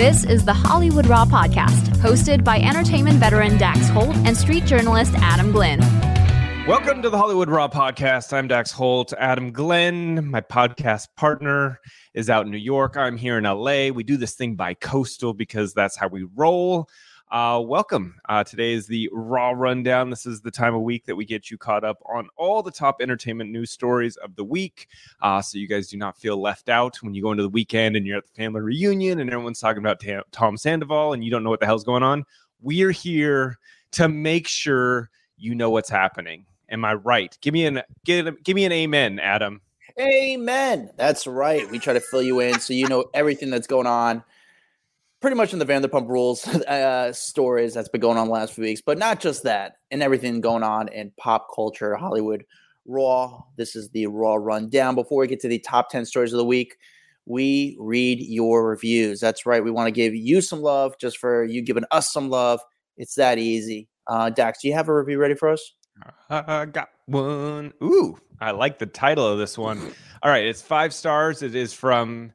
This is the Hollywood Raw podcast, hosted by entertainment veteran Dax Holt and street journalist Adam Glyn. Welcome to the Hollywood Raw podcast. I'm Dax Holt. Adam Glyn, my podcast partner, is out in New York. I'm here in LA. We do this thing by coastal because that's how we roll. Uh, welcome. Uh, today is the Raw Rundown. This is the time of week that we get you caught up on all the top entertainment news stories of the week. Uh, so you guys do not feel left out when you go into the weekend and you're at the family reunion and everyone's talking about Tam- Tom Sandoval and you don't know what the hell's going on. We're here to make sure you know what's happening. Am I right? Give me an give, give me an amen, Adam. Amen. That's right. We try to fill you in so you know everything that's going on pretty much in the Vanderpump Rules uh, stories that's been going on the last few weeks, but not just that, and everything going on in pop culture, Hollywood, Raw. This is the Raw rundown. Before we get to the top 10 stories of the week, we read your reviews. That's right. We want to give you some love just for you giving us some love. It's that easy. Uh, Dax, do you have a review ready for us? I got one. Ooh, I like the title of this one. All right, it's five stars. It is from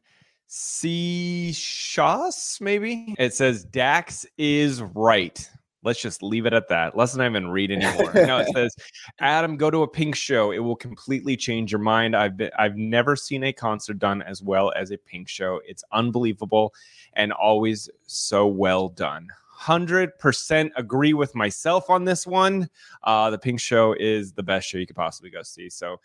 C. Shoss, maybe. It says Dax is right. Let's just leave it at that. Let's not even read anymore. no, it says Adam, go to a Pink show. It will completely change your mind. I've been, I've never seen a concert done as well as a Pink show. It's unbelievable and always so well done. 100% agree with myself on this one. Uh, the Pink Show is the best show you could possibly go see. So,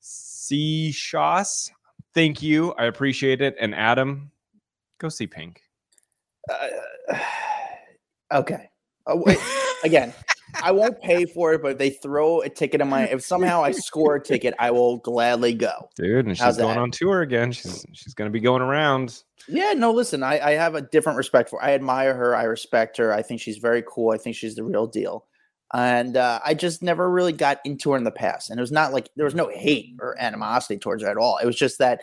C. Shoss, thank you. I appreciate it. And Adam, go see Pink. Uh, okay. Oh, wait. Again, I won't pay for it, but if they throw a ticket in my, if somehow I score a ticket, I will gladly go. Dude, and she's How's going that? on tour again. She's she's going to be going around. Yeah, no, listen, I, I have a different respect for I admire her. I respect her. I think she's very cool. I think she's the real deal. And uh, I just never really got into her in the past. And it was not like there was no hate or animosity towards her at all. It was just that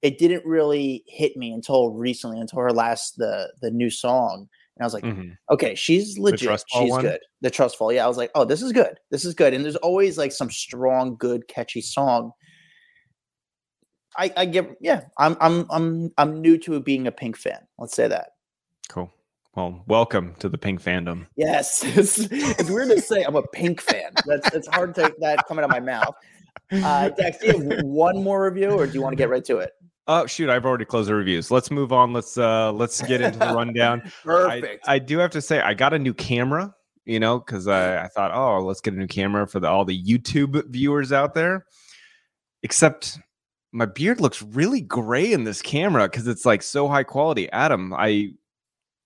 it didn't really hit me until recently, until her last the the new song. And I was like, Mhm. okay, she's legit. She's one? good. The trustful. Yeah, I was like, oh, this is good. This is good. And there's always like some strong, good, catchy song. I, I give yeah, I'm I'm I'm I'm new to being a pink fan. Let's say that. Cool. Well, welcome to the Pink fandom. Yes. It's, it's weird to say I'm a pink fan. That's it's hard to that coming out of my mouth. Uh Dax, do you have one more review or do you want to get right to it? Oh shoot, I've already closed the reviews. Let's move on. Let's uh let's get into the rundown. Perfect. I, I do have to say I got a new camera, you know, because I, I thought, oh, let's get a new camera for the, all the YouTube viewers out there. Except my beard looks really gray in this camera because it's like so high quality. Adam, I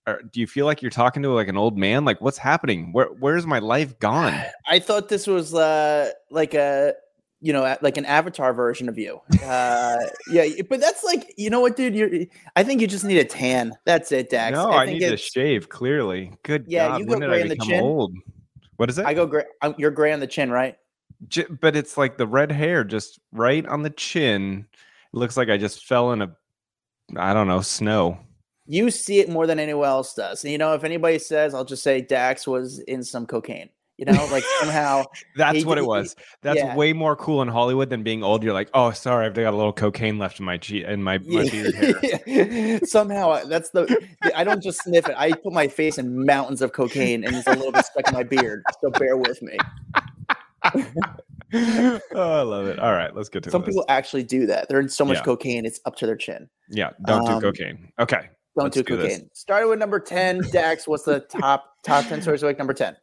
are, do you feel like you're talking to like an old man? Like, what's happening? Where where's my life gone? I thought this was uh like a you know like an avatar version of you. Uh yeah, but that's like you know what dude, you're I think you just need a tan. That's it, Dax. no, I, think need to shave. Clearly, good. Yeah, God, you when go did gray I in the become chin. old? What is it? I go gray I'm, you're gray on the chin, right? J- but it's like the red hair just right on the chin. It looks like I just fell in a, I don't know, snow. You see it more than anyone else does. And you know, if anybody says, I'll just say Dax was in some cocaine. You know, like somehow That's He what it was. That's yeah. way more cool in Hollywood than being old. You're like, oh, sorry, I've got a little cocaine left in my che- in my, my beard hair. Somehow that's the I don't just sniff it. I put my face in mountains of cocaine and it's a little bit stuck in my beard. So bear with me. oh, I love it. All right, let's get to Some people actually do that. They're in so much Yeah. cocaine, it's up to their chin. yeah, don't um, do cocaine. Okay, Don't Let's do do cocaine. Started with number 10. Dax, what's the top top 10 stories of week? Number 10.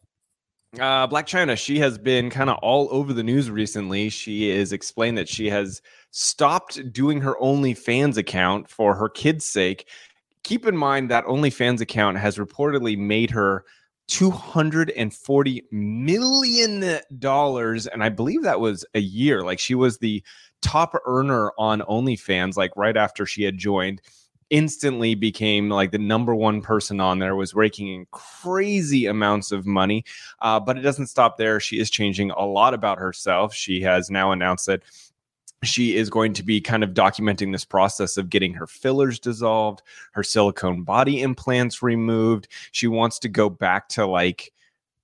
Uh, Blac Chyna, she has been kind of all over the news recently. She is explained that she has stopped doing her OnlyFans account for her kids' sake. Keep in mind that OnlyFans account has reportedly made her $240 million. And I believe that was a year. Like she was the top earner on OnlyFans, like right after she had joined instantly became like the number one person on there was raking in crazy amounts of money uh, but it doesn't stop there. She is changing a lot about herself. She has now announced that she is going to be kind of documenting this process of getting her fillers dissolved her silicone body implants removed. She wants to go back to like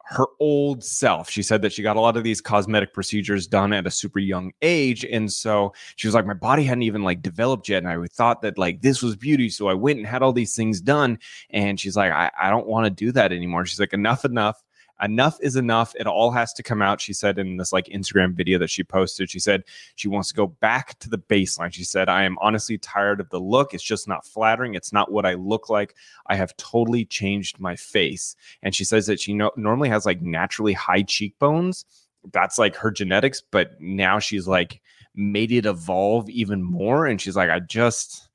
her old self. She said that she got a lot of these cosmetic procedures done at a super young age. And so she was like, my body hadn't even like developed yet. And I thought that like this was beauty. So I went and had all these things done. And she's like, I, I don't want to do that anymore. She's like, enough, enough enough is enough. It all has to come out. She said in this like Instagram video that she posted, she said she wants to go back to the baseline. She said, I am honestly tired of the look. It's just not flattering. It's not what I look like. I have totally changed my face. And she says that she no- normally has like naturally high cheekbones. That's like her genetics, but now she's like made it evolve even more. And she's like, I just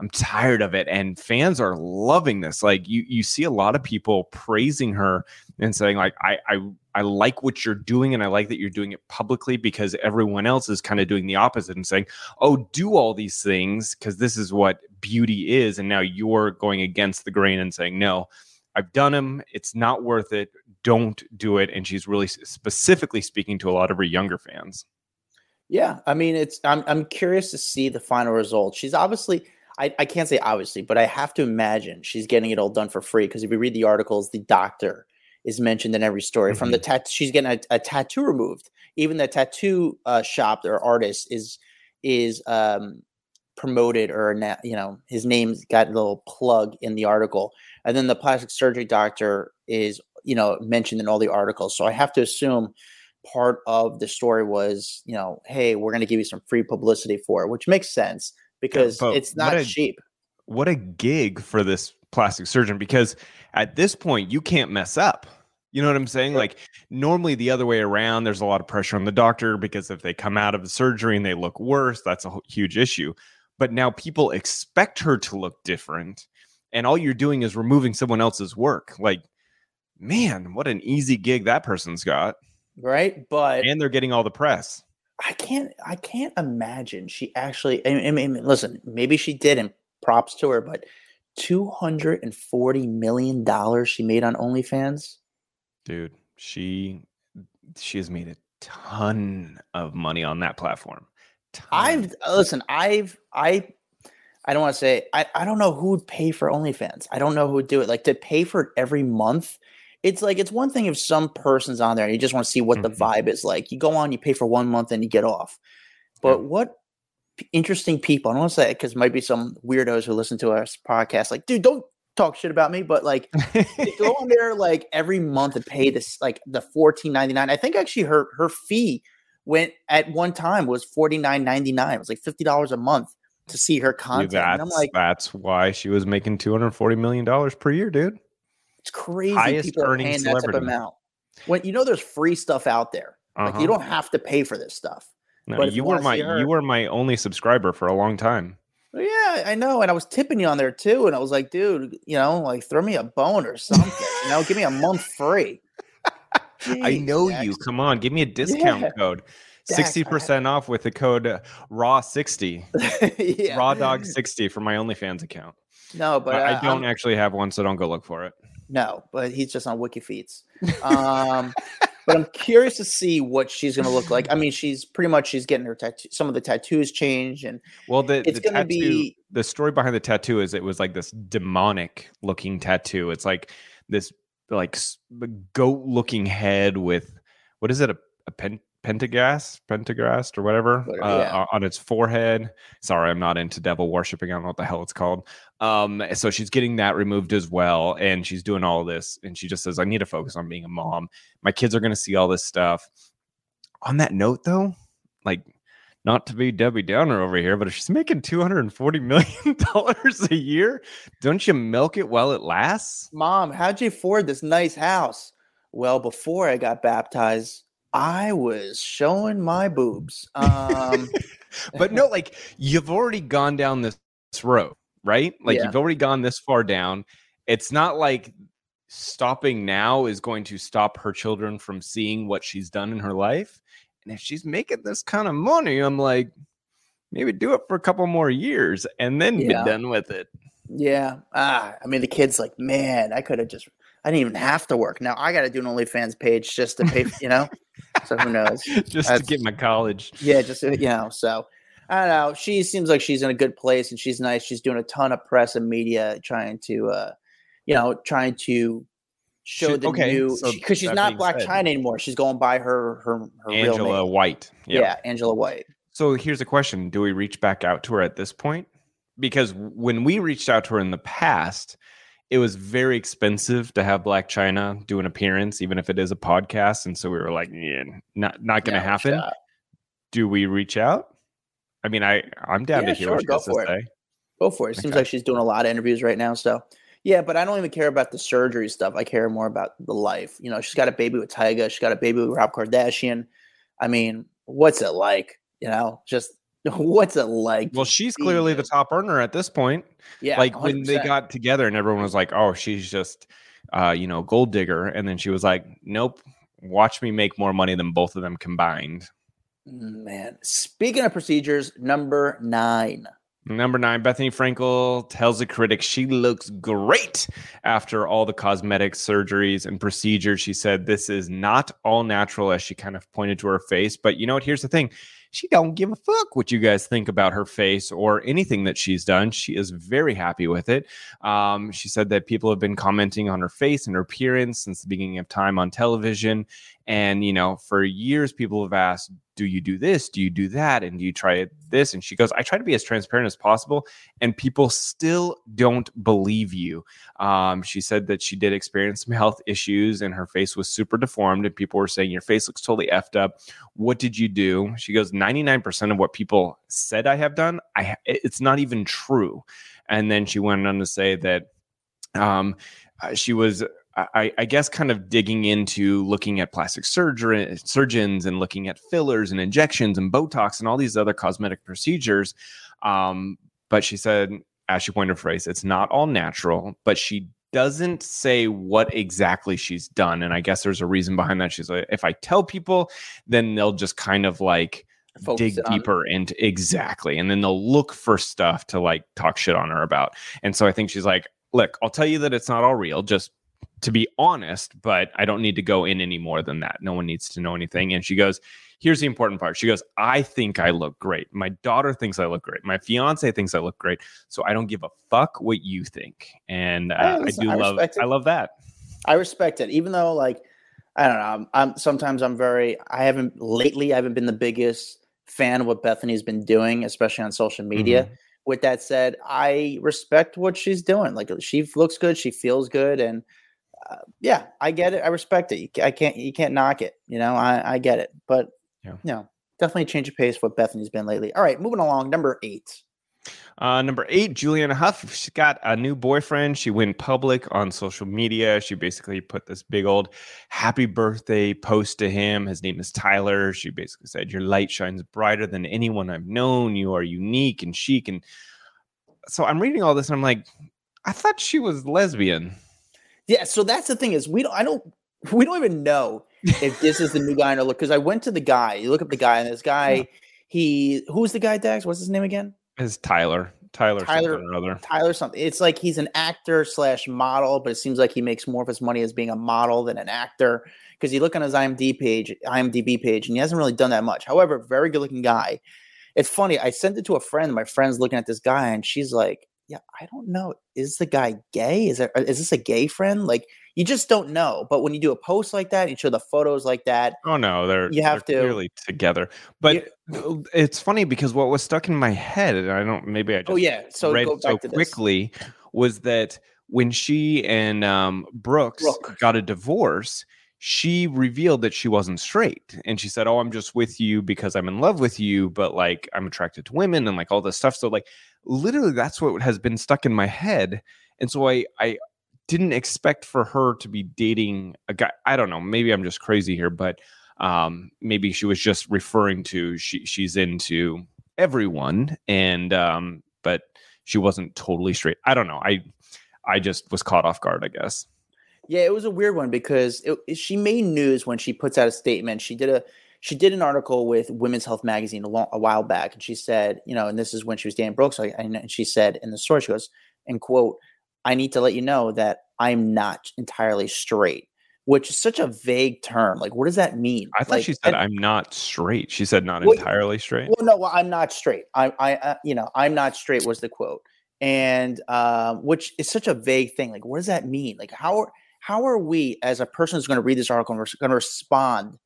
I'm tired of it. And fans are loving this. Like you you see a lot of people praising her and saying, like, I I I like what you're doing and I like that you're doing it publicly because everyone else is kind of doing the opposite and saying, Oh, do all these things because this is what beauty is. And now you're going against the grain and saying, No, I've done them. It's not worth it. Don't do it. And she's really specifically speaking to a lot of her younger fans. Yeah, I mean, it's I'm I'm curious to see the final result. She's obviously I, I can't say obviously, but I have to imagine she's getting it all done for free because if you read the articles, the doctor is mentioned in every story. Mm-hmm. From the mm-hmm. tat, she's getting a, a, tattoo removed. Even the tattoo uh, shop or artist is is um, promoted or you know his name's got a little plug in the article, and then the plastic surgery doctor is you know mentioned in all the articles. So I have to assume part of the story was you know hey we're going to give you some free publicity for it, which makes sense because yeah, it's not a, cheap. What a gig for this plastic surgeon because at this point you can't mess up. You know what I'm saying? Like normally the other way around, there's a lot of pressure on the doctor because if they come out of the surgery and they look worse, that's a huge issue. But now people expect her to look different, and all you're doing is removing someone else's work. Like, man, what an easy gig that person's got. Right. But and they're getting all the press. I can't I can't imagine she actually I mean, listen, maybe she did and props to her, but two hundred and forty million dollars she made on OnlyFans. Dude, she she has made a ton of money on that platform. Ton. I've listen, I've I I don't want to say I, I don't know who would pay for OnlyFans. I don't know who would do it. Like to pay for it every month it's like it's one thing if some person's on there and you just want to see what mm-hmm. the vibe is like. You go on, you pay for one month, and you get off. But yeah. what interesting people? I don't want to say because might be some weirdos who listen to our podcast. Like, dude, don't talk shit about me. But like, go on there like every month and pay this like the fourteen ninety nine. I think actually her her fee went at one time was forty nine ninety nine. It was like fifty dollars a month to see her content. That's, and I'm like, that's why she was making two hundred forty million dollars per year, dude. It's crazy. Highest people earning paying celebrity. that type of amount. When you know there's free stuff out there. Uh-huh. Like you uh-huh. don't have to pay for this stuff. No, but you, you were my her, you were my only subscriber for a long time. Yeah, I know, and I was tipping you on there too, and I was like, dude, you know, like throw me a bone or something. you know, give me a month free. Jeez, I know Dax. you. Come on, give me a discount yeah. code. Sixty percent off with the code uh, Raw sixty. yeah. Raw Dog sixty for my OnlyFans account. No, but uh, I don't I'm, actually have one, so don't go look for it. No, but he's just on WikiFeeds. Um, but I'm curious to see what she's going to look like. I mean, she's pretty much she's getting her tattoo. Some of the tattoos change, and well, the it's going to be the story behind the tattoo is it was like this demonic looking tattoo. It's like this like goat looking head with what is it a, a pen Pentagast, Pentagast, or whatever uh, yeah. on its forehead. Sorry, I'm not into devil worshiping. I don't know what the hell it's called. Um, so she's getting that removed as well, and she's doing all this. And she just says, "I need to focus on being a mom. My kids are going to see all this stuff." On that note, though, like not to be Debbie Downer over here, but if she's making two hundred and forty million dollars a year, don't you milk it while it lasts? Mom, how'd you afford this nice house? Well, before I got baptized, I was showing my boobs. Um, but no, like you've already gone down this road, right? Like yeah. you've already gone this far down. It's not like stopping now is going to stop her children from seeing what she's done in her life. And if she's making this kind of money, I'm like, maybe do it for a couple more years and then yeah. be done with it. Yeah. Ah, I mean, the kid's like, man, I could have just I didn't even have to work. Now I got to do an OnlyFans page just to pay, you know. So who knows? just That's, to get my college. Yeah, just you know. So I don't know. She seems like she's in a good place and she's nice. She's doing a ton of press and media, trying to, uh, you know, trying to show She- the okay, new so because she's not Black said- China anymore. She's going by her her her real Angela name. White. Yeah. Angela White. So here's a question: Do we reach back out to her at this point? Because when we reached out to her in the past, it was very expensive to have Blac Chyna do an appearance, even if it is a podcast. And so we were like, yeah, not not going to No happen. Do we reach out? I mean, I I'm down Yeah, to hear sure, what she go has to for it. say. Go for it. Seems Okay. like she's doing a lot of interviews right now. So, yeah, but I don't even care about the surgery stuff. I care more about the life. You know, she's got a baby with Tyga. She's got a baby with Rob Kardashian. I mean, what's it like? You know, just what's it like? Well, she's clearly the top earner at this point. yeah, like when they got together and everyone was like, "Oh, she's just, uh, you know, gold digger," and then she was like, "Nope, watch me make more money than both of them combined." Man. Speaking of procedures, number nine. Number nine, Bethenny Frankel tells a critic she looks great after all the cosmetic surgeries and procedures. She said this is not all natural, as she kind of pointed to her face. But you know what? Here's the thing: she don't give a fuck what you guys think about her face or anything that she's done. She is very happy with it. Um, she said that people have been commenting on her face and her appearance since the beginning of time on television, and you know, for years people have asked, "Do you do this? Do you do that? And do you try this?" And she goes, "I try to be as transparent as possible, and people still don't believe you." Um, she said that she did experience some health issues, and her face was super deformed, and people were saying, "Your face looks totally effed up. What did you do?" She goes, "99% of what people said I have done, I it's not even true." And then she went on to say that um, uh, she was I, I guess kind of digging into looking at plastic surgery surgeons and looking at fillers and injections and Botox and all these other cosmetic procedures. Um, but she said, as she pointed her phrase, it's not all natural, but she doesn't say what exactly she's done. And I guess there's a reason behind that. She's like, if I tell people, then they'll just kind of like Focus dig it deeper into exactly and then they'll look for stuff to like talk shit on her about and so i think she's like look i'll tell you that it's not all real just to be honest but i don't need to go in any more than that no one needs to know anything and she goes here's the important part she goes i think i look great my daughter thinks i look great my fiance thinks i look great so i don't give a fuck what you think and uh, i do I love it. i love that I respect it, even though like I don't know. I'm, I'm sometimes I'm very. I haven't lately. I haven't been the biggest fan of what Bethenny's been doing, especially on social media. Mm-hmm. With that said, I respect what she's doing. Like she looks good, she feels good, and uh, yeah, I get it. I respect it. You, I can't. You can't knock it. You know, I, I get it. But Yeah. you know, definitely change of pace what Bethenny's been lately. All right, moving along. Number eight. Uh, number eight, Julianne Hough. She's got a new boyfriend. She went public on social media. She basically put this big old happy birthday post to him. His name is Tyler. She basically said, Your light shines brighter than anyone I've known. You are unique and chic. And so I'm reading all this and I'm like, I thought she was lesbian. Yeah, so that's the thing is we don't I don't we don't even know if this is the new guy in or look because I went to the guy. You look up the guy and this guy, Yeah. he who's the guy, Dax? What's his name again? Is Tyler. Tyler, Tyler- something or other. Tyler something. It's like he's an actor slash model, but it seems like he makes more of his money as being a model than an actor. Because you look on his IMDb page, IMDb page, and he hasn't really done that much. However, very good looking guy. It's funny. I sent it to a friend. My friend's looking at this guy, and she's like, "Yeah, I don't know. Is the guy gay? Is there? Is this a gay friend? Like, you just don't know. But when you do a post like that, you show the photos like that. Oh no, they're You have they're to- clearly together. But it's funny because what was stuck in my head, and I don't maybe I just Oh yeah. So read go back so to this. quickly was that when she and um, Brooks Brooke. got a divorce, she revealed that she wasn't straight, and she said, "Oh, I'm just with you because I'm in love with you, but like I'm attracted to women and like all this stuff." So like literally, that's what has been stuck in my head, and so I I didn't expect for her to be dating a guy. I don't know, maybe I'm just crazy here, but um maybe she was just referring to she she's into everyone and um but she wasn't totally straight. I don't know. I I just was caught off guard, I guess. Yeah, it was a weird one because it, she made news when she puts out a statement. She did a she did an article with Women's Health magazine a, long, a while back, and she said, you know, and this is when she was dating Brooks. And and she said in the story, she goes, and quote, "I need to let you know that I'm not entirely straight," which is such a vague term. Like, what does that mean? I thought Like, she said and- I'm not straight. She said not Well, entirely straight. Well, no, well, I'm not straight. I, I, uh, you know, I'm not straight was the quote, and um, which is such a vague thing. Like, what does that mean? Like, how? How are we as a person who's going to read this article going to respond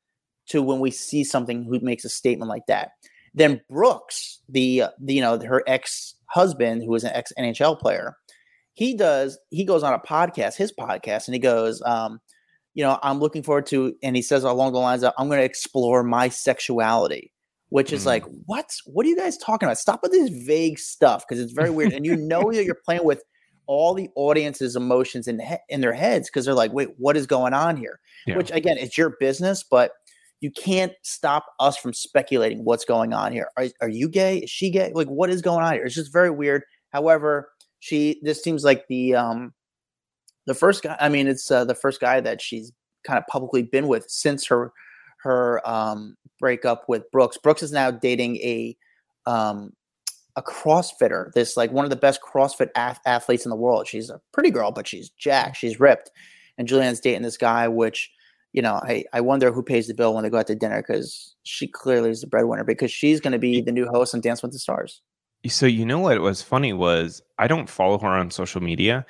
to when we see something who makes a statement like that? Then Brooks, the, the you know her ex husband, who was an ex NHL player, he does he goes on a podcast, his podcast, and he goes, um, you know, I'm looking forward to, and he says along the lines of, I'm going to explore my sexuality, which is mm. like, what? What are you guys talking about? Stop with this vague stuff because it's very weird, and you know that you're playing with all the audience's emotions in in their heads because they're like, wait, what is going on here? Yeah. Which again, it's your business, but you can't stop us from speculating what's going on here. Are, are you gay? Is she gay? Like, what is going on here? It's just very weird. However, she this seems like the um the first guy. I mean, it's uh, the first guy that she's kind of publicly been with since her her um breakup with Brooks. Brooks is now dating a um a CrossFitter, this like one of the best CrossFit af- athletes in the world. She's a pretty girl, but she's jacked, she's ripped. And Julianne's dating this guy, which you know, I, I wonder who pays the bill when they go out to dinner because she clearly is the breadwinner because she's going to be the new host on Dance with the Stars. So you know what was funny was I don't follow her on social media,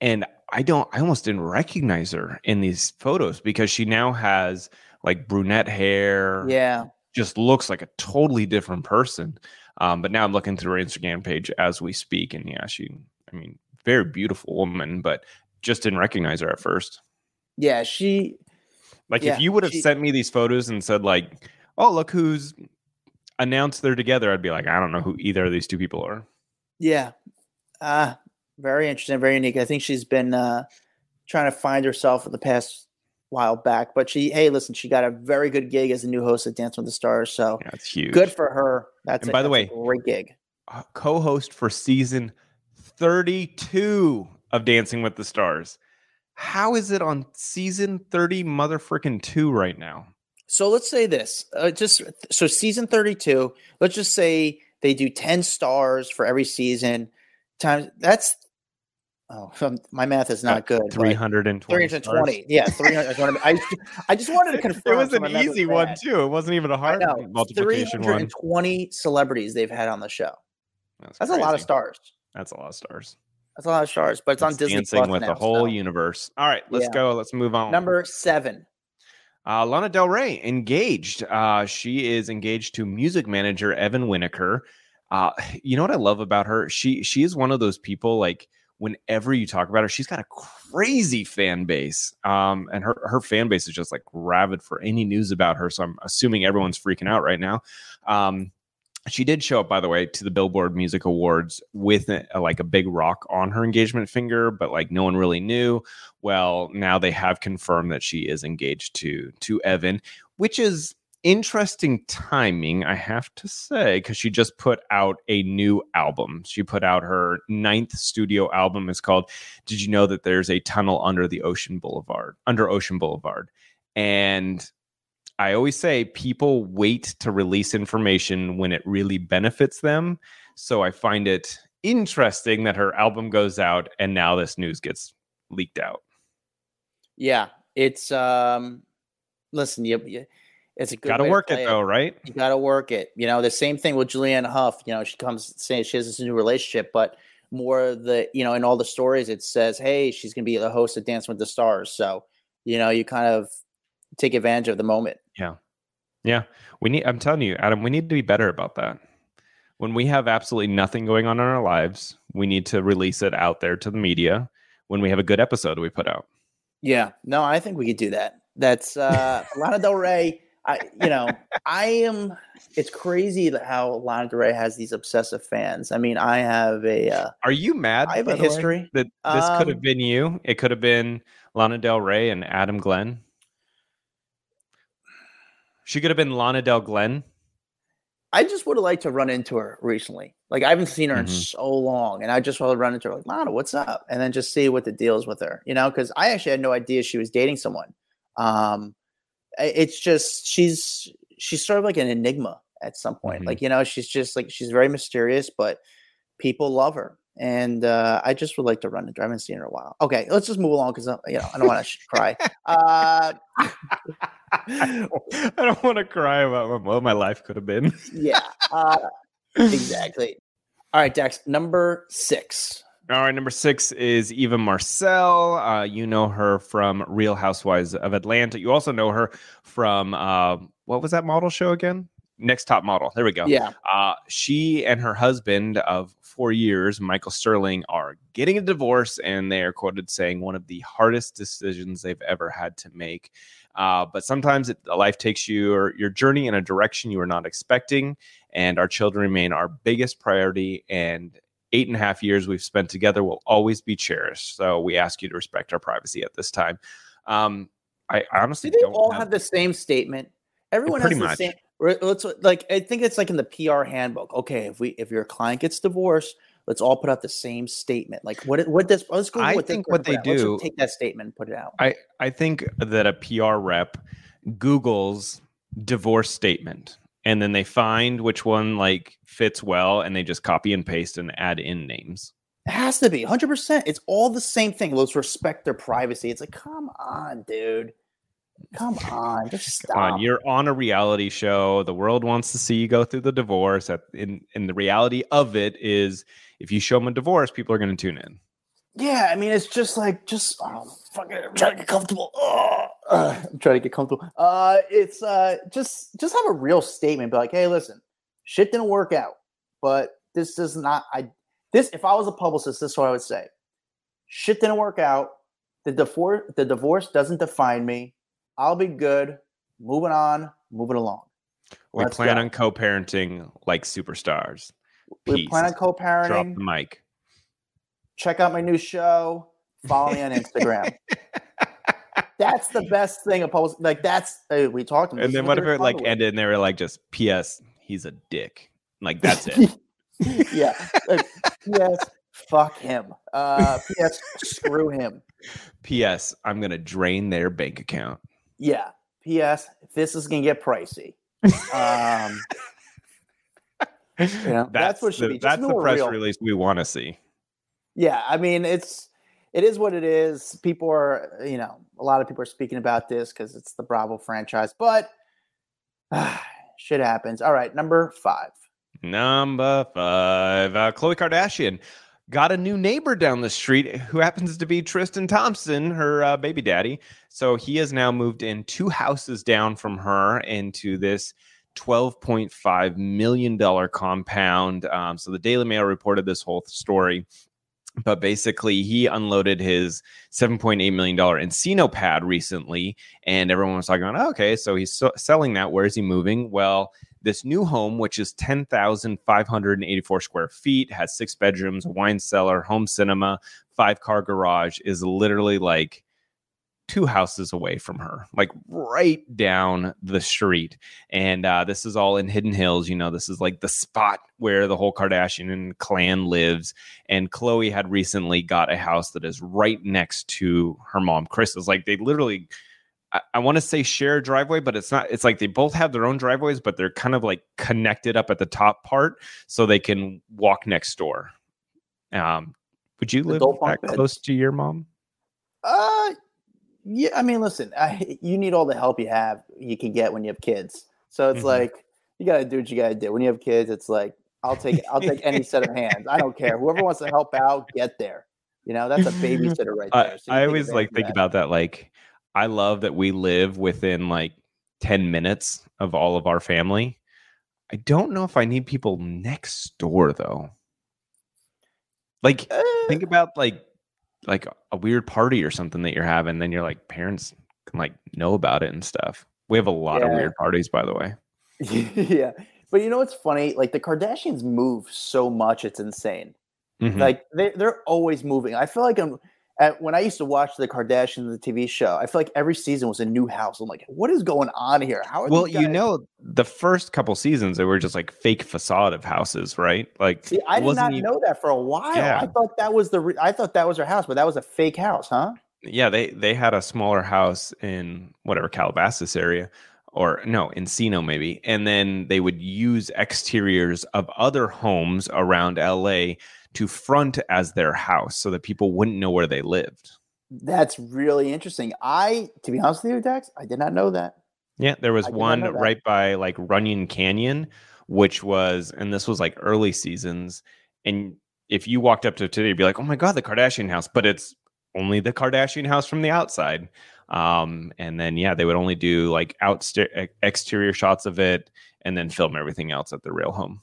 and I don't. I almost didn't recognize her in these photos because she now has like brunette hair. Yeah, just looks like a totally different person. Um, but now I'm looking through her Instagram page as we speak, and yeah, she. I mean, very beautiful woman, but just didn't recognize her at first. Yeah, she like yeah, if you would have she, sent me these photos and said like, "Oh, look who's announced they're together," I'd be like, "I don't know who either of these two people are." Yeah, uh very interesting, very unique. I think she's been uh trying to find herself for the past while back, but she, hey, listen, she got a very good gig as a new host at Dance with the Stars, so yeah, huge. Good for her. That's and a, by the way, great gig. Co-host for season thirty-two of Dancing with the Stars. How is it on season 30 motherfucking 2 right now? So let's say this. Uh, just so season 32, let's just say they do 10 stars for every season. Times that's Oh, my math is not good. 320. 320. Yeah, 320. I, I just wanted to confirm. It was an easy one, too. It wasn't even a hard multiplication 320 one. celebrities they've had on the show. That's, That's a lot of stars. That's a lot of stars. That's a lot of stars, but it's, it's on Disney dancing Plus with now, the whole so. universe. All right, let's yeah. go. Let's move on. Number seven. Uh, Lana Del Rey engaged. Uh, she is engaged to music manager Evan Winokur. Uh, you know what I love about her? She she is one of those people like whenever you talk about her, she's got a crazy fan base. Um, and her her fan base is just like rabid for any news about her. So I'm assuming everyone's freaking out right now. Um, she did show up by the way to the billboard music awards with a, like a big rock on her engagement finger but like no one really knew well now they have confirmed that she is engaged to to evan which is interesting timing i have to say because she just put out a new album she put out her ninth studio album it's called did you know that there's a tunnel under the ocean boulevard under ocean boulevard and I always say people wait to release information when it really benefits them. So I find it interesting that her album goes out and now this news gets leaked out. Yeah, it's um listen, you, you it's a good gotta work it, it though, right? You gotta work it. You know, the same thing with Julianne Hough. You know, she comes saying she has this new relationship, but more the you know, in all the stories it says, Hey, she's gonna be the host of Dance with the Stars. So, you know, you kind of take advantage of the moment. Yeah. Yeah. We need, I'm telling you, Adam, we need to be better about that. When we have absolutely nothing going on in our lives, we need to release it out there to the media when we have a good episode we put out. Yeah. No, I think we could do that. That's uh Lana Del Rey. I, you know, I am. It's crazy how Lana Del Rey has these obsessive fans. I mean, I have a. Uh, Are you mad? I have a history that this um, could have been you. It could have been Lana Del Rey and Adam Glyn. She could have been Lana Del Glyn. I just would have liked to run into her recently. Like I haven't seen her mm-hmm. in so long, and I just want to run into her like Lana, what's up? And then just see what the deal is with her, you know? Because I actually had no idea she was dating someone. Um, it's just she's she's sort of like an enigma at some point. Mm-hmm. Like you know, she's just like she's very mysterious, but people love her and uh, I just would like to run into. I haven't seen her in a while. Okay, let's just move along because you know I don't want to cry. Uh, I don't want to cry about what my life could have been. yeah, uh, exactly. All right, Dax. Number six. All right, number six is Eva Marcille. Uh, you know her from Real Housewives of Atlanta. You also know her from uh, what was that model show again? Next Top Model. There we go. Yeah. Uh, she and her husband of four years, Michael Sterling, are getting a divorce, and they are quoted saying one of the hardest decisions they've ever had to make. Uh, but sometimes it, life takes you or your journey in a direction you were not expecting, and our children remain our biggest priority. And eight and a half years we've spent together will always be cherished. So we ask you to respect our privacy at this time. Um, I, honestly Do they don't all have- have the same statement? Everyone Pretty has the much. same. Let's like I think it's like in the PR handbook. Okay, if we if your client gets divorced, let's all put out the same statement. Like what what does let's go. I what think what they put out. Let's do- take that statement and put it out. I, I think that a PR rep Googles divorce statement and then they find which one like fits well and they just copy and paste and add in names. It has to be 100. percent It's all the same thing. Let's respect their privacy. It's like, come on, dude. Come on, just stop. Come on, you're on a reality show. The world wants to see you go through the divorce. In, in the reality of it is if you show them a divorce, people are going to tune in. Yeah, I mean, it's just like, just oh, fuck it, I'm trying to get comfortable. Ugh. Ugh, I'm trying to get comfortable. Uh, it's uh, just just have a real statement. Be like, hey, listen, shit didn't work out, but this does not. I this if I was a publicist, this is what I would say. Shit didn't work out. The divorce, the divorce doesn't define me. I'll be good. Moving on, moving along. We Let's plan go. on co-parenting like superstars. We Peace. plan on co-parenting. Drop the mic. Check out my new show. Follow me on Instagram. that's the best thing. a Opposed, like that's we talked. And then what if it like ended and they were like just P.S. He's a dick. Like that's it. yeah. Like, P.S. Fuck him. Uh, P.S. Screw him. P.S. I'm gonna drain their bank account. Yeah. P.S. This is gonna get pricey. Um, Yeah, that's what should the, be. Just that's the press real. release we want to see. Yeah. I mean, it's it is what it is. People are, you know, a lot of people are speaking about this because it's the Bravo franchise, but shit happens. All right, number five. Number five, uh, Khloe Kardashian got a new neighbor down the street who happens to be Tristan Thompson, her uh, baby daddy. So he has now moved in two houses down from her into this $12.5 million compound. Um, so the Daily Mail reported this whole story. But basically, he unloaded his $7.8 million Encino pad recently, and everyone was talking about, oh, okay, so he's so- selling that. Where is he moving? Well, this new home, which is 10,584 square feet, has six bedrooms, a wine cellar, home cinema, five car garage, is literally like two houses away from her, like right down the street. And uh, this is all in Hidden Hills. You know, this is like the spot where the whole Kardashian clan lives. And Khloe had recently got a house that is right next to her mom, Kris's. Like they literally. I, I want to say share a driveway, but it's not. It's like they both have their own driveways, but they're kind of like connected up at the top part, so they can walk next door. Um, would you live that close to your mom? Uh, yeah. I mean, listen, I, you need all the help you have you can get when you have kids. So it's Mhm. like you got to do what you got to do. When you have kids, it's like I'll take I'll take any set of hands. I don't care. Whoever wants to help out, get there. You know, that's a babysitter right there. So I always like think that. about that. Like, I love that we live within like 10 minutes of all of our family. I don't know if I need people next door though. Like, Uh, think about like like a weird party or something that you're having, then you're like parents can like know about it and stuff. We have a lot of weird parties, by the way. yeah. But you know what's funny? Like the Kardashians move so much, it's insane. Mhm. Like they they're always moving. I feel like I'm at, when I used to watch the Kardashians, the TV show. I feel like every season was a new house. I'm like, what is going on here? How are well, these you know, the first couple seasons they were just like fake facade of houses, right? Like, See, I did not even- know that for a while. Yeah. I thought that was the re- I thought that was her house, but that was a fake house, huh? yeah they they had a smaller house in whatever calabasas area or no encino maybe and then they would use exteriors of other homes around la to front as their house so that people wouldn't know where they lived That's really interesting. I, to be honest with you, Dax, I did not know that. yeah there was I did not one right by like runyon canyon which was and this was like early seasons and if you walked up to today, you'd be like, "Oh my god, the Kardashian house," but it's only the Kardashian house from the outside. Um, and then yeah, they would only do like outster- exterior shots of it, and then film everything else at the real home.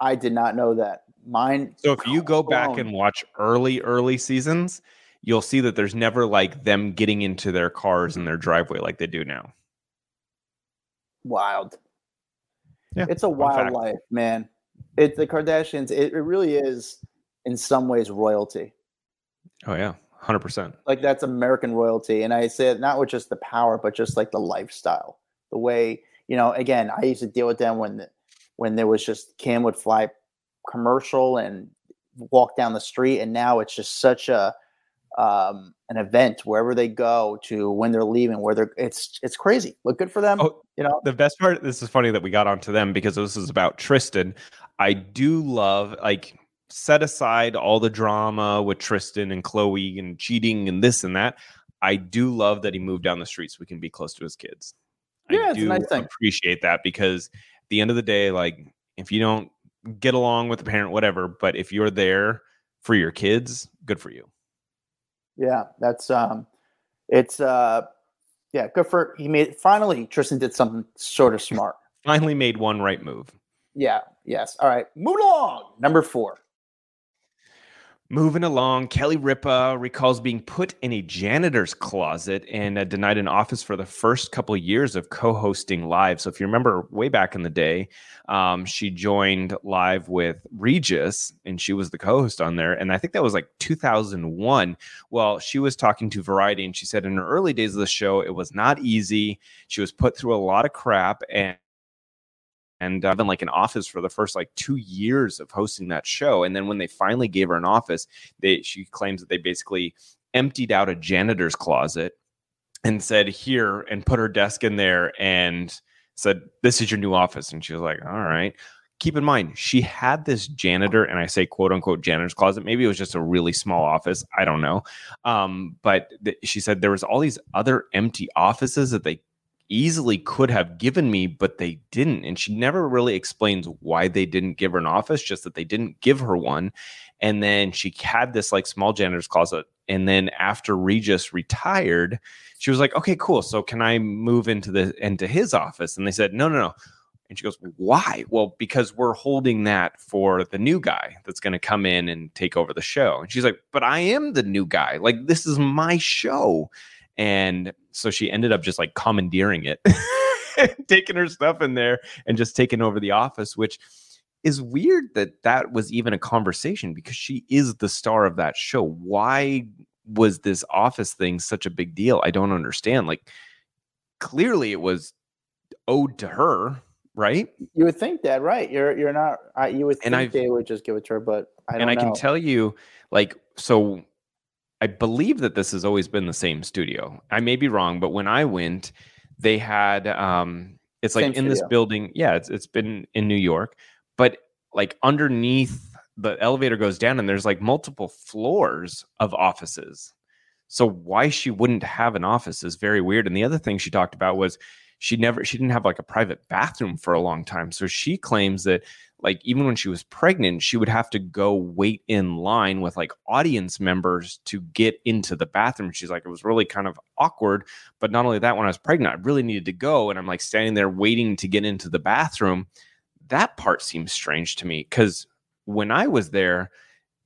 I did not know that. Mine. So if you go back and watch early early seasons, you'll see that there's never like them getting into their cars in their driveway like they do now. Wild. Yeah, it's a wild life, man. It's the Kardashians. It, it really is, in some ways, royalty. Oh yeah, hundred percent. Like that's American royalty, and I say it not with just the power, but just like the lifestyle, the way you know. Again, I used to deal with them when when there was just Kim would fly commercial and walk down the street, and now it's just such a um, an event wherever they go to when they're leaving, where they're it's it's crazy. Look good for them. Oh, you know, the best part. This is funny that we got onto them because this is about Tristan. I do love like set aside all the drama with Tristan and Khloe and cheating and this and that. I do love that he moved down the street so we can be close to his kids. Yeah, I do nice appreciate that because at the end of the day, like if you don't get along with the parent, whatever, but if you're there for your kids, good for you. Yeah, that's um, it's uh, yeah, good for he made finally Tristan did something sort of smart. finally made one right move. Yeah. Yes. All right. Move along. Number four. Moving along, Kelly Ripa recalls being put in a janitor's closet and uh, denied an office for the first couple years of co-hosting live. So, if you remember way back in the day, um, she joined live with Regis, and she was the co-host on there. And I think that was like 2001. Well, she was talking to Variety, and she said in her early days of the show, it was not easy. She was put through a lot of crap, and and uh, been like an office for the first like two years of hosting that show. And then when they finally gave her an office, they she claims that they basically emptied out a janitor's closet and said here and put her desk in there and said this is your new office. And she was like all right. Keep in mind she had this janitor and i say quote unquote janitor's closet. Maybe it was just a really small office i don't know. Um, but th- she said there was all these other empty offices that they easily could have given me, but they didn't. And she never really explains why they didn't give her an office, just that they didn't give her one. And then she had this like small janitor's closet. And then after Regis retired, she was like, okay, cool. So can I move into the into his office? And they said, no, no, no. And she goes, why? Well, because we're holding that for the new guy that's going to come in and take over the show. And she's like, but I am the new guy. Like, this is my show. And so she ended up just like commandeering it, taking her stuff in there and just taking over the office, which is weird that that was even a conversation because she is the star of that show. Why was this office thing such a big deal? I don't understand. Like, clearly it was owed to her, right? You would think that, right? You're you're not. You would think and they would just give it to her, but I and I know. can tell you, like, so I believe that this has always been the same studio. I may be wrong, but when I went, they had um it's like same in studio. this building. Yeah, it's it's been in New York, but like underneath the elevator goes down and there's like multiple floors of offices. So why she wouldn't have an office is very weird. And the other thing she talked about was she never she didn't have like a private bathroom for a long time. So she claims that like even when she was pregnant, she would have to go wait in line with like audience members to get into the bathroom. She's like, it was really kind of awkward. But not only that, when I was pregnant, I really needed to go. And I'm like standing there waiting to get into the bathroom. That part seems strange to me because when I was there,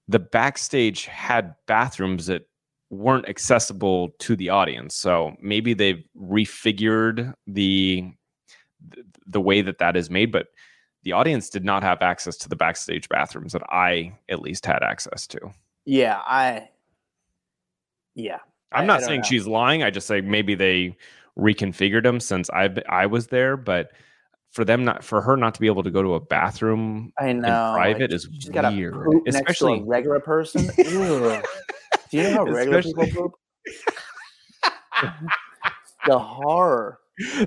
the backstage had bathrooms that weren't accessible to the audience. So maybe they've refigured the the way that that is made, but the audience did not have access to the backstage bathrooms that I at least had access to. Yeah, I yeah. I'm not saying know. she's lying. I just say maybe they reconfigured them since I I was there, but for them not for her not to be able to go to a bathroom I know in private like, is she's weird. Especially next to a regular person. Do you know how regular people poop? the horror.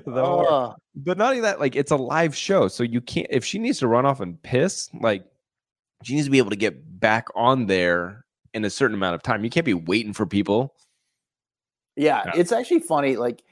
the horror! but not only that, like it's a live show, so you can't. If she needs to run off and piss, like she needs to be able to get back on there in a certain amount of time. You can't be waiting for people. Yeah, no. it's actually funny. Like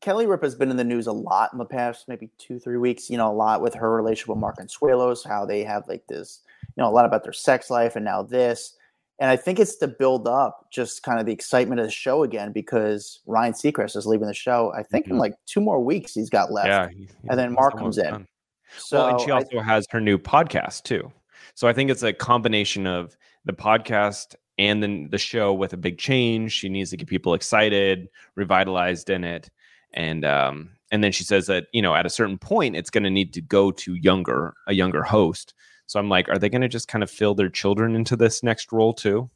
Kelly Rip has been in the news a lot in the past maybe two, three weeks. You know, a lot with her relationship with Mark Consuelos, how they have like this you know a lot about their sex life and now this. And I think it's to build up just kind of the excitement of the show again because Ryan Seacrest is leaving the show. I think mm-hmm. in like two more weeks he's got left. Yeah, he, and then Mark comes in. Done. So well, and she also I, has her new podcast too. So I think it's a combination of the podcast and then the show with a big change. She needs to get people excited, revitalized in it, and um, and then she says that you know at a certain point it's going to need to go to younger a younger host. So I'm like, are they going to just kind of fill their children into this next role too?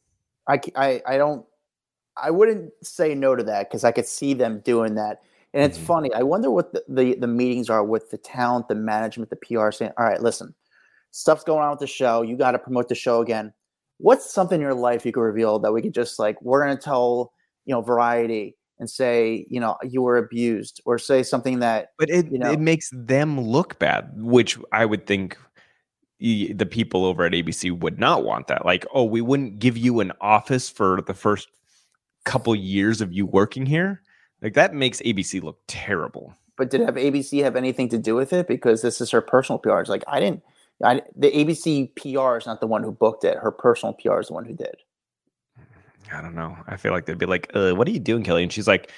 I I, I don't. I wouldn't say no to that because I could see them doing that. And it's mm-hmm. funny. I wonder what the, the, the meetings are with the talent, the management, the PR saying, all right, listen, stuff's going on with the show. You got to promote the show again what's something in your life you could reveal that we could just like we're going to tell you know variety and say you know you were abused or say something that but it you know, it makes them look bad which i would think the people over at abc would not want that like oh we wouldn't give you an office for the first couple years of you working here like that makes abc look terrible but did have abc have anything to do with it because this is her personal pr it's like i didn't I, the ABC PR is not the one who booked it. Her personal PR is the one who did. I don't know. I feel like they'd be like, uh, "What are you doing, Kelly?" And she's like,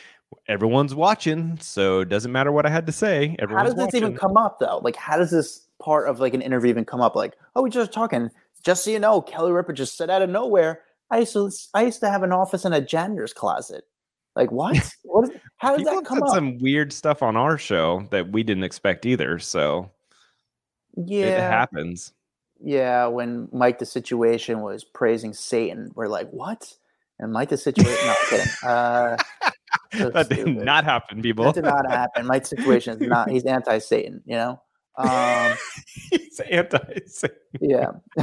"Everyone's watching, so it doesn't matter what I had to say." Everyone's how does this watching. even come up though? Like, how does this part of like an interview even come up? Like, oh, we just talking. Just so you know, Kelly Ripa just said out of nowhere, "I used to, I used to have an office in a janitor's closet." Like what? what? Is, how does that come up? Some weird stuff on our show that we didn't expect either. So yeah, it happens. Yeah, when Mike the Situation was praising Satan, we're like, what? And Mike the Situation, not kidding. Uh, so that stupid. did not happen, people. That did not happen. Mike's Situation is not. He's anti-Satan. You know. Um, he's anti-Satan. Yeah.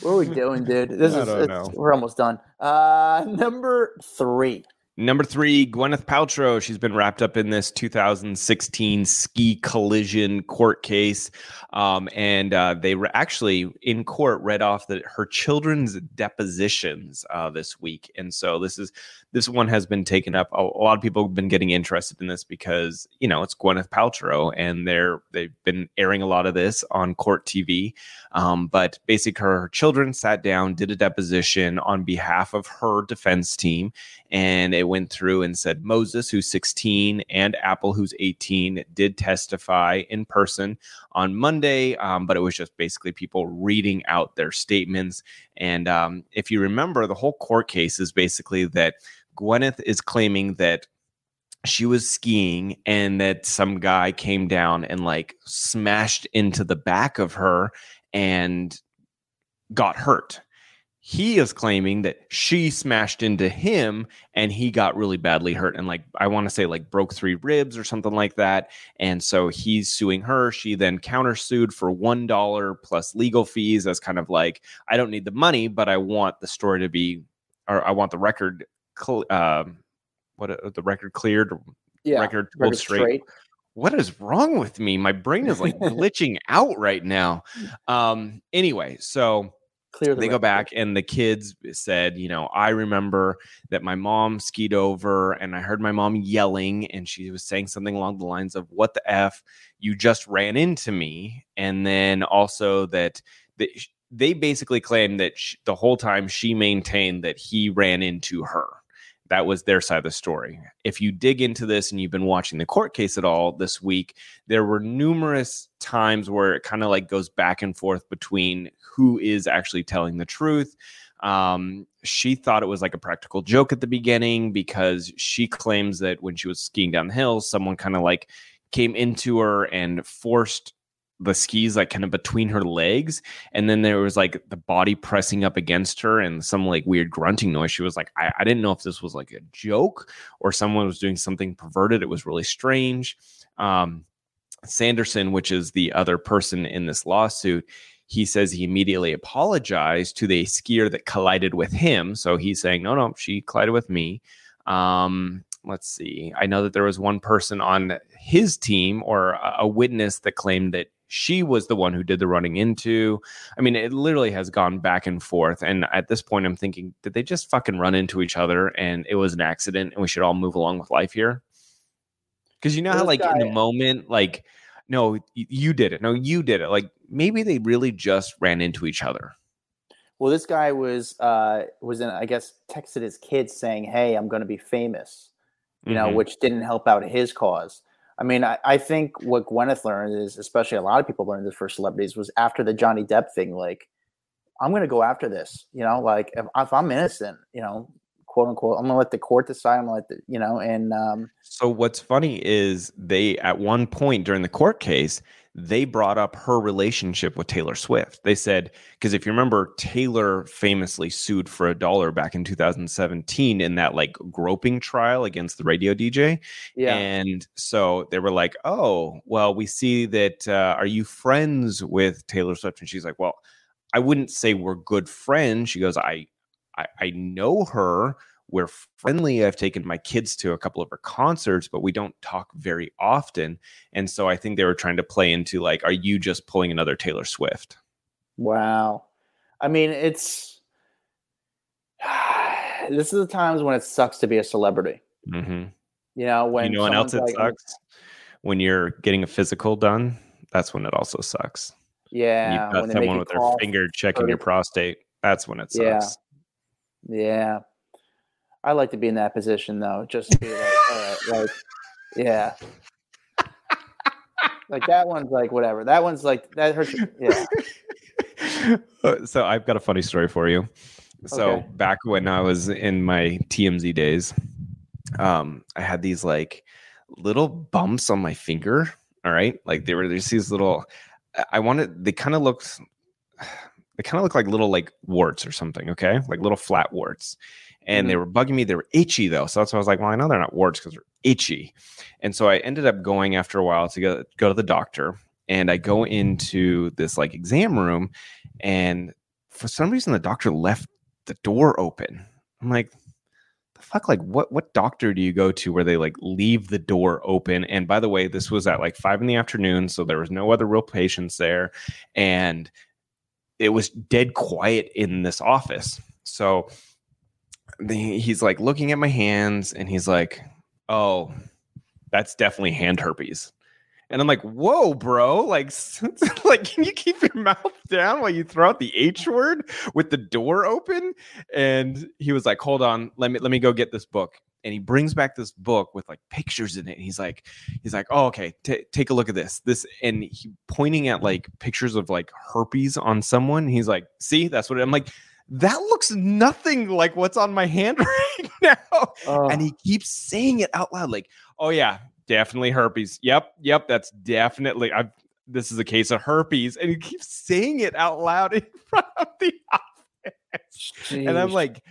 what are we doing, dude? This is. We're almost done. Uh, number three. Number three, Gwyneth Paltrow. She's been wrapped up in this 2016 ski collision court case. Um, and uh, they were actually in court read off that her children's depositions uh, this week. And so this is this one has been taken up. A, a, lot of people have been getting interested in this because you know it's Gwyneth Paltrow, and they're they've been airing a lot of this on court TV. Um, but basically, her children sat down, did a deposition on behalf of her defense team, and it went through and said Moses, who's 16, and Apple, who's 18, did testify in person on Monday, um, but it was just basically people reading out their statements. And um, if you remember, the whole court case is basically that Gwyneth is claiming that she was skiing and that some guy came down and like smashed into the back of her and got hurt he is claiming that she smashed into him and he got really badly hurt and like i want to say like broke three ribs or something like that. And so he's suing her. She then countersued for one dollar plus legal fees as kind of like i don't need the money but i want the story to be or i want the record cl- uh, what uh, the record cleared yeah record, record straight. straight. What is wrong with me? My brain is like glitching out right now. Um anyway so Clear the they record. go back and the kids said, you know, I remember that my mom skied over and I heard my mom yelling and she was saying something along the lines of what the f? You just ran into me and then also that the, they basically claimed that she, the whole time she maintained that he ran into her that was their side of the story. If you dig into this and you've been watching the court case at all this week, there were numerous times where it kind of like goes back and forth between who is actually telling the truth. Um, she thought it was like a practical joke at the beginning because she claims that when she was skiing down the hill, someone kind of like came into her and forced the skis like kind of between her legs and then there was like the body pressing up against her and some like weird grunting noise. She was like I, I didn't know if this was like a joke or someone was doing something perverted. It was really strange. Um sanderson which is the other person in this lawsuit he says he immediately apologized to the skier that collided with him. So he's saying no no she collided with me. Um let's see. I know that there was one person on his team or a, a witness that claimed that she was the one who did the running into. I mean, it literally has gone back and forth. And at this point, I'm thinking, did they just fucking run into each other and it was an accident and we should all move along with life here? Because you know how, like, in the moment, like, no, you did it. No, you did it. Like, maybe they really just ran into each other. Well, this guy was uh, was in, I guess, texted his kids saying, "Hey, I'm going to be famous," you know, Mhm. which didn't help out his cause. I mean, I, I think what Gwyneth learned is, especially a lot of people learned this for celebrities, was after the Johnny Depp thing. Like, I'm going to go after this. You know, like if, if I'm innocent, you know, quote unquote, I'm going to let the court decide. I'm going to let the, you know, and um, So what's funny is they at one point during the court case, they brought up her relationship with Taylor Swift. They said because if you remember, Taylor famously sued for a dollar back in 2017 in that like groping trial against the radio DJ. yeah, And so they were like, "Oh, well, we see that. Uh, are you friends with Taylor Swift?" And she's like, "Well, I wouldn't say we're good friends." She goes, "I, I, I know her. We're friendly. I've taken my kids to a couple of her concerts, but we don't talk very often." And so I think they were trying to play into like, "Are you just pulling another Taylor Swift?" wow. I mean, it's this is the times when it sucks to be a celebrity. Mm-hmm. You know, when you know when else it like- sucks? When you're getting a physical done, that's when it also sucks. Yeah, You've got when someone with their finger checking your prostate. That's when it sucks. Yeah. Yeah. I like to be in that position though. Just to be like, all right, like, yeah. Like that one's like whatever. That one's like that hurts. Yeah. Uh, so I've got a funny story for you. So Okay. back when I was in my TMZ days, um, I had these like little bumps on my finger. All right, like they were there's these little. I- I wanted. They kind of looked. They kind of look like little like warts or something. Okay, like little flat warts, and they mm-hmm. were bugging me. They were itchy though, so that's why I was like, well, I know they're not warts because they're itchy, and so I ended up going after a while to go go to the doctor, and I go into this like exam room, and for some reason the doctor left the door open. I'm like, the fuck, like what what doctor do you go to where they like leave the door open? And by the way, this was at like five in the afternoon, so there was no other real patients there, and it was dead quiet in this office. So he's like looking at my hands, and he's like, "Oh, that's definitely hand herpes." And I'm like, whoa, bro. Like, like, can you keep your mouth down while you throw out the H word with the door open? And he was like, hold on, let me let me go get this book. And he brings back this book with like pictures in it. And He's like, he's like, oh, okay, t- take a look at this. This and he pointing at like pictures of like herpes on someone. He's like, see, that's what I'm like. That looks nothing like what's on my hand right now. Oh, and he oh. keeps saying it out loud like oh yeah definitely herpes. Yep yep that's definitely I've this is a case of herpes. And he keeps saying it out loud in front of the office. And i'm like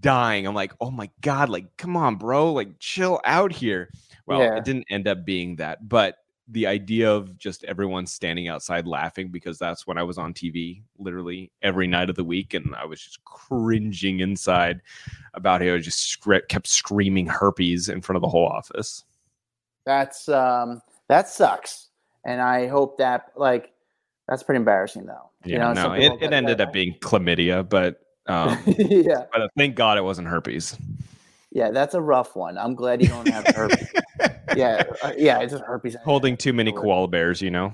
dying. I'm like oh my god like come on bro like chill out here. Well Yeah. it didn't end up being that but the idea of just everyone standing outside laughing because that's when I was on TV literally every night of the week, and I was just cringing inside about how I just scre- kept screaming herpes in front of the whole office. that's um that sucks. And I hope that like that's pretty embarrassing though. Yeah, you know, no, it, it ended up being chlamydia, but um, yeah. but thank God it wasn't herpes. Yeah, that's a rough one. I'm glad you don't have herpes. yeah, uh, yeah, it's just herpes. Holding too many koala bears, you know.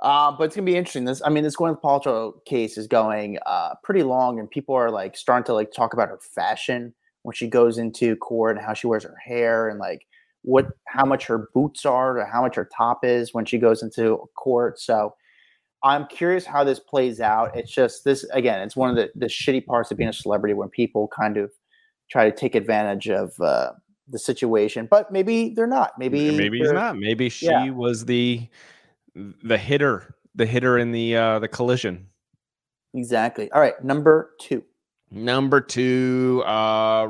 Uh, but it's gonna be interesting. This, I mean, this Gwyneth Paltrow case is going uh, pretty long, and people are like starting to like talk about her fashion when she goes into court and how she wears her hair and like what how much her boots are or how much her top is when she goes into court. So I'm curious how this plays out. It's just this again. It's one of the the shitty parts of being a celebrity when people kind of try to take advantage of uh, the situation, but maybe they're not. Maybe maybe he's not. Maybe she yeah. was the the hitter, the hitter in the uh the collision. Exactly. All right, number two. Number two, uh,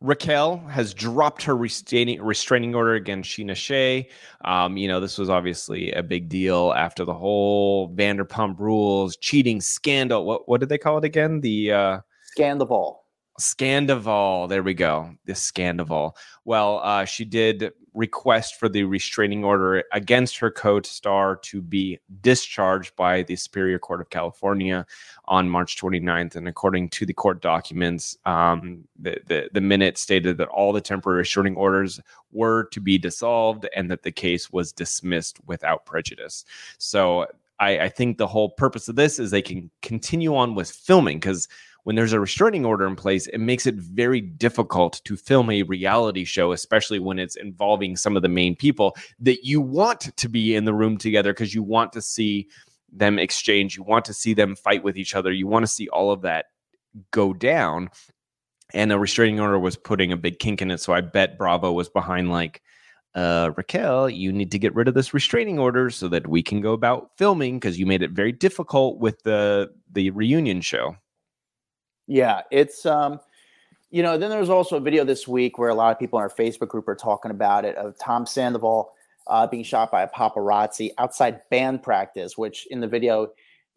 Raquel has dropped her restraining restraining order against Scheana Shay. Um, you know, this was obviously a big deal after the whole Vanderpump Rules cheating scandal. What what did they call it again? The uh, Scandoval. Scandoval. There we go. This Scandoval. Well, uh, she did request for the restraining order against her co-star to be discharged by the Superior Court of California on March 29th. And according to the court documents, um, the, the, the minute stated that all the temporary restraining orders were to be dissolved and that the case was dismissed without prejudice. So I, I think the whole purpose of this is they can continue on with filming because when there's a restraining order in place, it makes it very difficult to film a reality show, especially when it's involving some of the main people that you want to be in the room together because you want to see them exchange, you want to see them fight with each other, you want to see all of that go down. And a restraining order was putting a big kink in it. So I bet Bravo was behind like, uh, Raquel, you need to get rid of this restraining order so that we can go about filming because you made it very difficult with the the reunion show. Yeah, it's um, you know, then there's also a video this week where a lot of people in our Facebook group are talking about it of Tom Sandoval uh, being shot by a paparazzi outside band practice, which in the video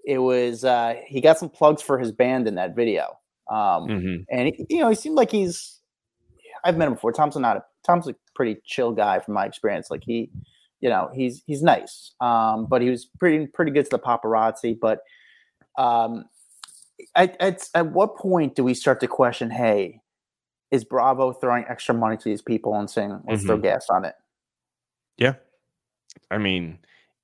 it was uh, he got some plugs for his band in that video. Um, mm-hmm. and he, you know, he seemed like he's I've met him before. Tom's not a Tom's a pretty chill guy from my experience. Like he, you know, he's he's nice. Um, but he was pretty pretty good to the paparazzi. But um, at, at at what point do we start to question? Hey, is Bravo throwing extra money to these people and saying let's mm-hmm. throw gas on it? Yeah, I mean,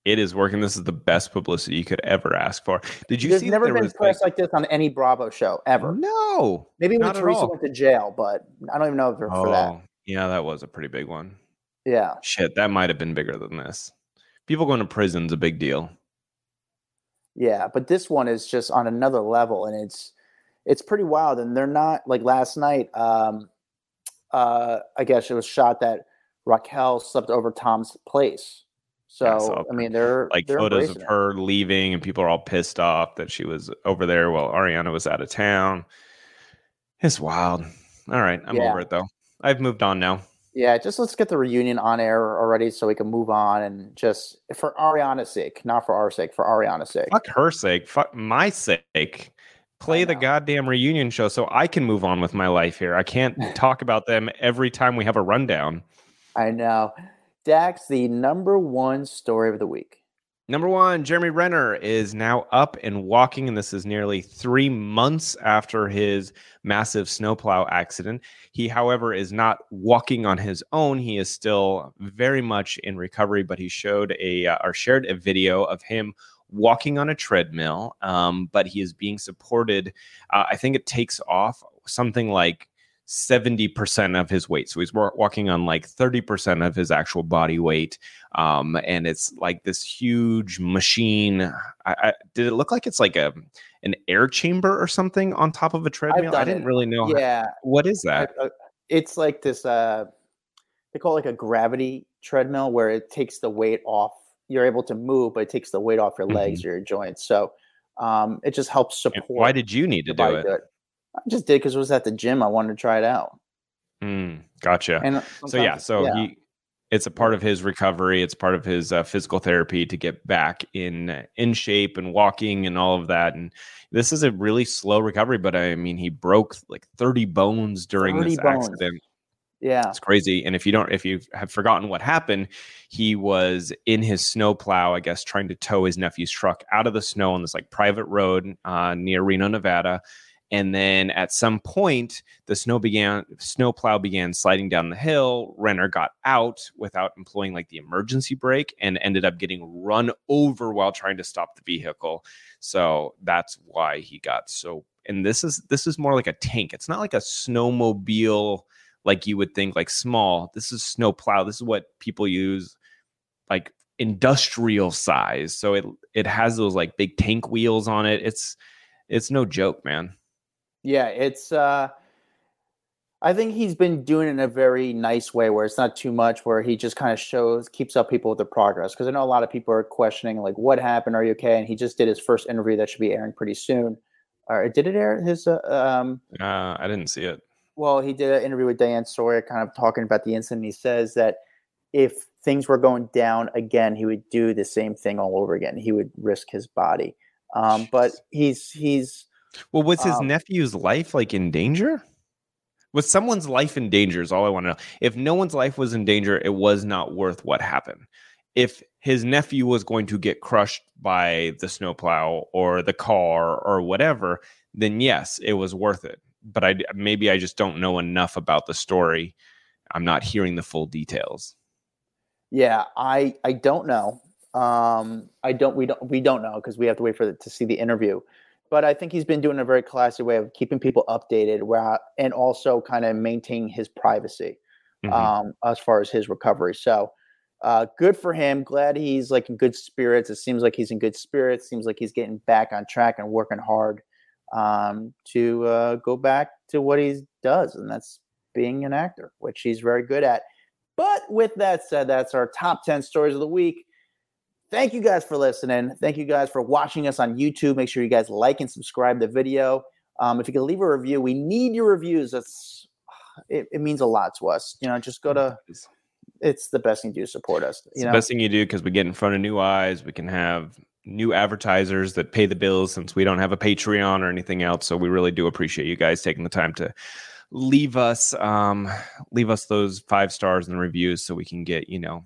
it is working. This is the best publicity you could ever ask for. Did you There's see? Never been press like, like, this on any Bravo show ever. No, maybe when Teresa went to jail, but I don't even know if they're oh, for that. Oh, yeah, that was a pretty big one. Yeah. Shit, that might have been bigger than this. People going to prison's a big deal. Yeah, but this one is just on another level, and it's it's pretty wild. And they're not like last night. Um, uh, I guess it was shot that Raquel slept over Tom's place. So yeah, I, I, mean, they're like they're photos of her it. leaving, and people are all pissed off that she was over there while Ariana was out of town. It's wild. All right, I'm yeah. over it though. I've moved on now. Yeah, just let's get the reunion on air already so we can move on and just for Ariana's sake, not for our sake, for Ariana's sake. Fuck her sake, fuck my sake. Play the goddamn reunion show so I can move on with my life here. I can't talk about them every time we have a rundown. I know. Dax, the number one story of the week. Number one, Jeremy Renner is now up and walking, and this is nearly three months after his massive snowplow accident. He, however, is not walking on his own. He is still very much in recovery, but he showed a uh, or shared a video of him walking on a treadmill, um, but he is being supported. Uh, I think it takes off something like 70% of his weight. So he's walking on like 30% of his actual body weight. Um, and it's like this huge machine. I, I, did it look like it's like a an air chamber or something on top of a treadmill? I didn't it. really know. Yeah. How, what is that? I, uh, it's like this, uh, they call it like a gravity treadmill where it takes the weight off. You're able to move, but it takes the weight off your legs mm-hmm. or your joints. So um, it just helps support. And why did you need to do it? Good. I just did because it was at the gym. I wanted to try it out. Mm, gotcha. And so yeah, so yeah. he it's a part of his recovery. It's part of his uh, physical therapy to get back in in shape and walking and all of that. And this is a really slow recovery, but I mean, he broke like thirty bones during 30 this bones. accident. Yeah, it's crazy. And if you don't, if you have forgotten what happened, he was in his snowplow, I guess, trying to tow his nephew's truck out of the snow on this like private road uh, near Reno, Nevada and then at some point, the snow began, snowplow began sliding down the hill. Renner got out without employing like the emergency brake and ended up getting run over while trying to stop the vehicle. So that's why he got so. And this is this is more like a tank. It's not like a snowmobile like you would think, like small. This is snowplow. This is what people use, like industrial size. So it it has those like big tank wheels on it. It's it's no joke, man. Yeah, it's uh I think he's been doing it in a very nice way where it's not too much where he just kind of shows keeps up people with the progress because I know a lot of people are questioning like what happened are you okay and he just did his first interview that should be airing pretty soon. Or did it air his uh, um uh, I didn't see it. Well, he did an interview with Diane Sawyer kind of talking about the incident. He says that if things were going down again, he would do the same thing all over again. He would risk his body. Um, but he's he's well, was his um, nephew's life like in danger? Was someone's life in danger? Is all I want to know. If no one's life was in danger, it was not worth what happened. If his nephew was going to get crushed by the snowplow or the car or whatever, then yes, it was worth it. But I maybe I just don't know enough about the story. I'm not hearing the full details. Yeah, I I don't know. Um, I don't. We don't. We don't know because we have to wait for the, to see the interview. But I think he's been doing a very classy way of keeping people updated, where, and also kind of maintaining his privacy Mhm. um, as far as his recovery. So uh, good for him. Glad he's like in good spirits. It seems like he's in good spirits. Seems like he's getting back on track and working hard um, to uh, go back to what he does, and that's being an actor, which he's very good at. But with that said, that's our top 10 stories of the week. Thank you guys for listening. Thank you guys for watching us on YouTube. Make sure you guys like and subscribe the video. Um, if you can leave a review, we need your reviews. That's it, it means a lot to us. You know, just go to It's the best thing to do to support us. You the know, best thing you do because we get in front of new eyes. We can have new advertisers that pay the bills since we don't have a Patreon or anything else. So we really do appreciate you guys taking the time to leave us um leave us those five stars and reviews so we can get you know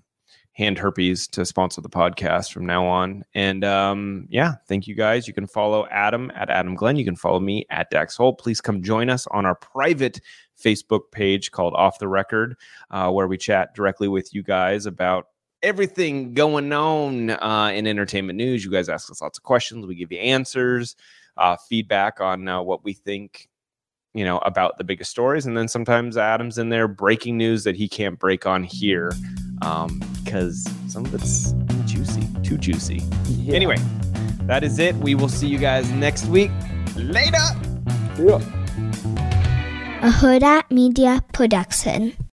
hand herpes to sponsor the podcast from now on. And um yeah thank you guys. You can follow adam at adam glyn. You can follow me at dax holt. Please come join us on our private facebook page called off the record uh, where we chat directly with you guys about everything going on uh, in entertainment news. You guys ask us lots of questions. We give you answers uh, feedback on uh, what we think you know about the biggest stories. And then sometimes adam's in there breaking news that he can't break on here um, because some of it's juicy too juicy Yeah. anyway that is it we will see you guys next week later Yeah. a Hurrdat Media Production.